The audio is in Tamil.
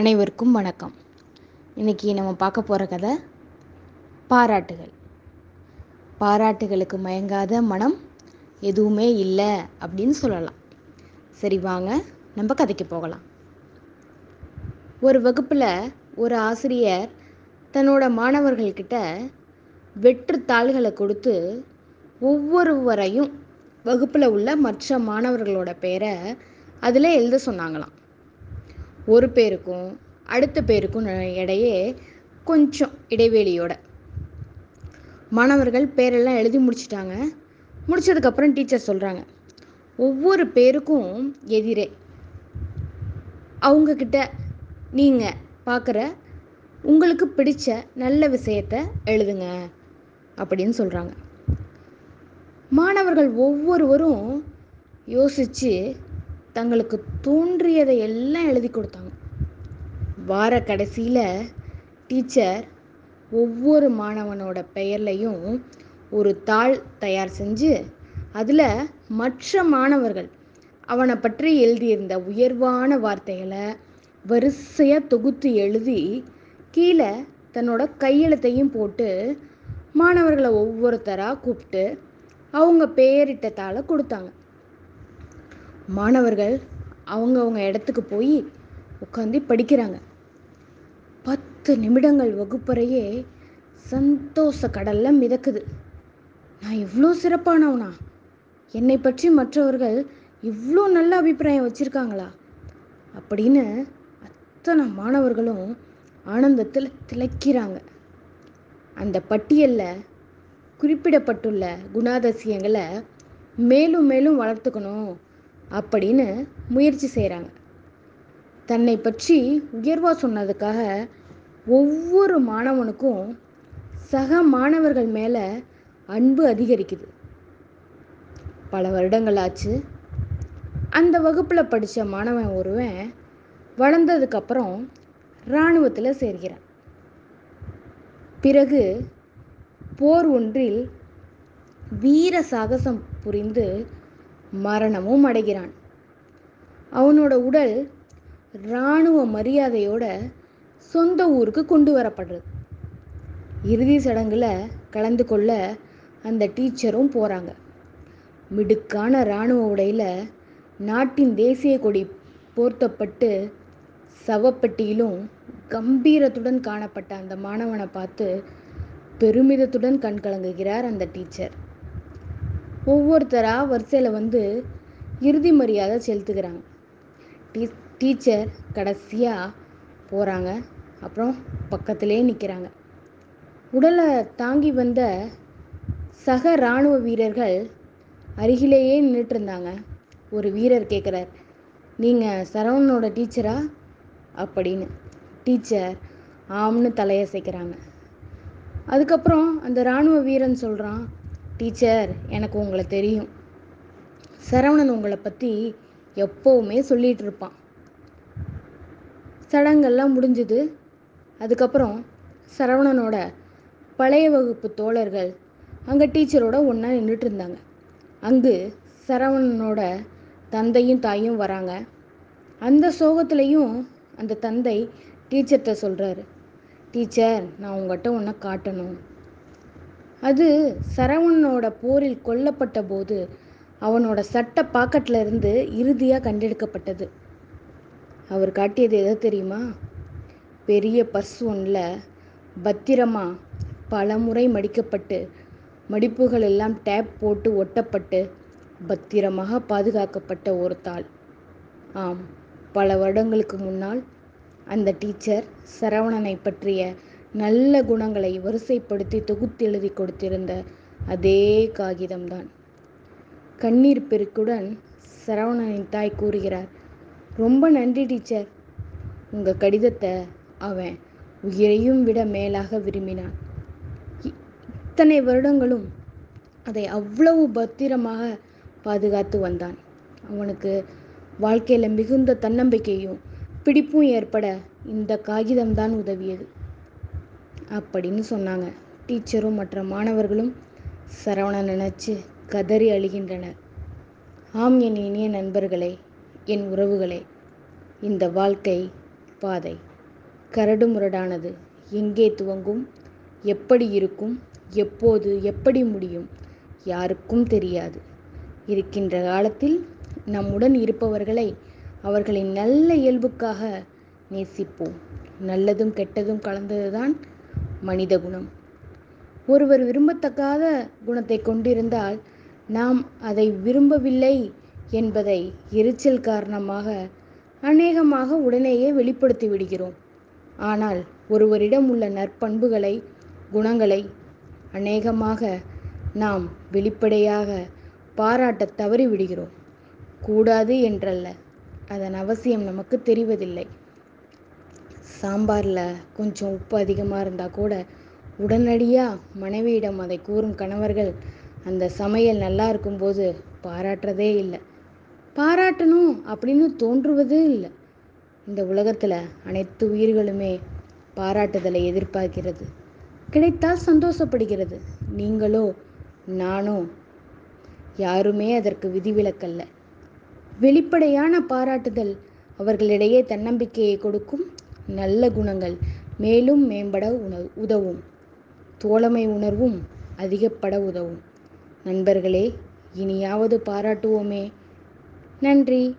அனைவருக்கும் வணக்கம். இன்னைக்கு நம்ம பார்க்க போகிற கதை பாராட்டுகள். பாராட்டுகளுக்கு மயங்காத மனம் எதுவுமே இல்லை அப்படின்னு சொல்லலாம். சரி வாங்க நம்ம கதைக்கு போகலாம். ஒரு வகுப்பில் ஒரு ஆசிரியர் தன்னோட மாணவர்கள்கிட்ட வெற்றுத்தாள்களை கொடுத்து ஒவ்வொருவரையும் வகுப்பில் உள்ள மற்ற மாணவர்களோட பேரை அதில் எழுத சொன்னாங்களாம். ஒரு பேருக்கும் அடுத்த பேருக்கும் இடையே கொஞ்சம் இடைவெளியோட. மாணவர்கள் பேரெல்லாம் எழுதி முடிச்சிட்டாங்க. முடிச்சதுக்கப்புறம் டீச்சர் சொல்கிறாங்க ஒவ்வொரு பேருக்கும் எதிரே. அவங்கக்கிட்ட நீங்கள் பார்க்குற உங்களுக்கு பிடிச்ச நல்ல விஷயத்த எழுதுங்க. அப்படின்னு சொல்கிறாங்க மாணவர்கள் ஒவ்வொருவரும் யோசித்து தங்களுக்கு தோன்றியதை எல்லாம் எழுதி கொடுத்தாங்க. வார கடைசியில் டீச்சர் ஒவ்வொரு மாணவனோட பெயர்லையும் ஒரு தாள் தயார் செஞ்சு அதில் மற்ற மாணவர்கள் அவனை பற்றி எழுதியிருந்த உயர்வான வார்த்தைகளை வரிசையாக தொகுத்து எழுதி கீழே தன்னோட கையெழுத்தையும் போட்டு மாணவர்களை ஒவ்வொருத்தராக கூப்பிட்டு அவங்க பெயரிட்ட தாளை கொடுத்தாங்க. மாணவர்கள் அவங்கவுங்க இடத்துக்கு போய் உட்காந்து படிக்கிறாங்க. பத்து நிமிடங்கள் வகுப்பறையே சந்தோஷ கடல்ல மிதக்குது. நான் இவ்வளோ சிறப்பானவனா? என்னை பற்றி மற்றவர்கள் இவ்வளோ நல்ல அபிப்பிராயம் வச்சுருக்காங்களா? அப்படின்னு அத்தனை மாணவர்களும் ஆனந்தத்தில் திளைக்கிறாங்க. அந்த பட்டியலில் குறிப்பிடப்பட்டுள்ள குணாதிசயங்களை மேலும் மேலும் வளர்த்துக்கணும். அப்படின்னு முயற்சி செய்கிறாங்க தன்னை பற்றி உயர்வாக சொன்னதுக்காக ஒவ்வொரு மாணவனுக்கும் சக மாணவர்கள் மேலே அன்பு அதிகரிக்குது. பல வருடங்கள் ஆச்சு. அந்த வகுப்பில் படித்த மாணவன் ஒருவன் வளர்ந்ததுக்கப்புறம் இராணுவத்தில் சேர்கிறான். பிறகு போர் ஒன்றில் வீர சாகசம் புரிந்து மரணமும் அடைகிறான். அவனோட உடல் இராணுவ மரியாதையோட சொந்த ஊருக்கு கொண்டு வரப்படுறது. இறுதி சடங்கில் கலந்து கொள்ள அந்த டீச்சரும் போகிறாங்க மிடுக்கான இராணுவ உடையில் நாட்டின் தேசிய கொடி போர்த்தப்பட்டு சவப்பெட்டியிலும் கம்பீரத்துடன் காணப்பட்ட அந்த மாணவனை பார்த்து பெருமிதத்துடன் கண் கலங்குகிறார் அந்த டீச்சர். ஒவ்வொருத்தராக வரிசையில் வந்து இறுதி மரியாதை செலுத்துக்கிறாங்க டீ டீச்சர் கடைசியாக போகிறாங்க அப்புறம் பக்கத்திலே நிற்கிறாங்க உடலை தாங்கி வந்த சக இராணுவ வீரர்கள் அருகிலேயே நின்றுட்டுருந்தாங்க ஒரு வீரர் கேட்குறார் நீங்கள் சரவணனோட டீச்சரா? அப்படின்னு. டீச்சர் ஆம்னு தலையசைக்கிறாங்க. அதுக்கப்புறம் அந்த இராணுவ வீரன் சொல்கிறான் டீச்சர் எனக்கு உங்களை தெரியும். சரவணன் உங்களை பற்றி எப்போவுமே சொல்லிகிட்டு இருப்பான். சடங்கெல்லாம் முடிஞ்சுது. அதுக்கப்புறம் சரவணனோட பழைய வகுப்பு தோழர்கள் அங்கே டீச்சரோட ஒன்றா நின்றுட்டு இருந்தாங்க. அங்கு சரவணனோட தந்தையும் தாயும் வராங்க. அந்த சோகத்துலேயும் அந்த தந்தை டீச்சர்கிட்ட சொல்கிறாரு டீச்சர் நான் உங்கள்கிட்ட ஒன்றை காட்டணும். அது சரவணனோட போரில் கொல்லப்பட்ட போது அவனோட சட்ட பாக்கெட்ல இருந்து இறுதியாக கண்டெடுக்கப்பட்டது. அவர் காட்டியது எதை தெரியுமா? பெரிய பர்ஸ் ஒன்றில் பத்திரமா பல முறை மடிக்கப்பட்டு மடிப்புகள் எல்லாம் டேப் போட்டு ஒட்டப்பட்டு பத்திரமாக பாதுகாக்கப்பட்ட ஒரு தாள் ஆம் பல வருடங்களுக்கு முன்னால் அந்த டீச்சர் சரவணனை பற்றிய நல்ல குணங்களை வரிசைப்படுத்தி தொகுத்து எழுதி கொடுத்திருந்த அதே காகிதம்தான். கண்ணீர் பெருக்குடன் சரவணனின் தாய் கூறுகிறார் ரொம்ப நன்றி டீச்சர். உங்கள் கடிதத்தை அவன் உயிரையும் விட மேலாக விரும்பினான். இத்தனை வருடங்களும் அதை அவ்வளவு பத்திரமாக பாதுகாத்து வந்தான். அவனுக்கு வாழ்க்கையில் மிகுந்த தன்னம்பிக்கையும் பிடிப்பும் ஏற்பட இந்த காகிதம்தான் உதவியது. அப்படின்னு சொன்னாங்க. டீச்சரும் மற்ற மாணவர்களும் சரவணன் நினச்சி கதறி அழுகின்றனர். ஆம் என் இனிய நண்பர்களே என் உறவுகளே இந்த வாழ்க்கை பாதை கரடுமுரடானது எங்கே துவங்கும் எப்படி இருக்கும் எப்போது எப்படி முடியும் யாருக்கும் தெரியாது. இருக்கின்ற காலத்தில் நம்முடன் இருப்பவர்களை அவர்களின் நல்ல இயல்புக்காக நேசிப்போம். நல்லதும் கெட்டதும் கலந்ததுதான் மனித குணம். ஒருவர் விரும்பத்தக்காத குணத்தை கொண்டிருந்தால் நாம் அதை விரும்பவில்லை என்பதை எரிச்சல் காரணமாக அநேகமாக உடனேயே வெளிப்படுத்தி விடுகிறோம். ஆனால் ஒருவரிடம் உள்ள நற்பண்புகளை குணங்களை அநேகமாக நாம் வெளிப்படையாக பாராட்ட தவறி விடுகிறோம் கூடாது என்றல்ல. அதன் அவசியம் நமக்கு தெரிவதில்லை. சாம்பாரில் கொஞ்சம் உப்பு அதிகமாக இருந்தால் கூட உடனடியாக மனைவியிடம் அதை கூறும் கணவர்கள் அந்த சமையல் நல்லா இருக்கும்போது பாராட்டுறதே இல்லை. பாராட்டணும் அப்படின்னு தோன்றுவதே இல்லை. இந்த உலகத்தில் அனைத்து உயிர்களுமே பாராட்டுதலை எதிர்பார்க்கிறது. கிடைத்தால் சந்தோஷப்படுகிறது. நீங்களோ நானோ யாருமே அதற்கு விதிவிலக்கல்ல. வெளிப்படையான பாராட்டுதல் அவர்களிடையே தன்னம்பிக்கையை கொடுக்கும் நல்ல குணங்கள். மேலும் மேம்பட உதவும். தோழமை உணர்வும் அதிகப்பட உதவும். நண்பர்களே இனியாவது பாராட்டுவோமே. நன்றி.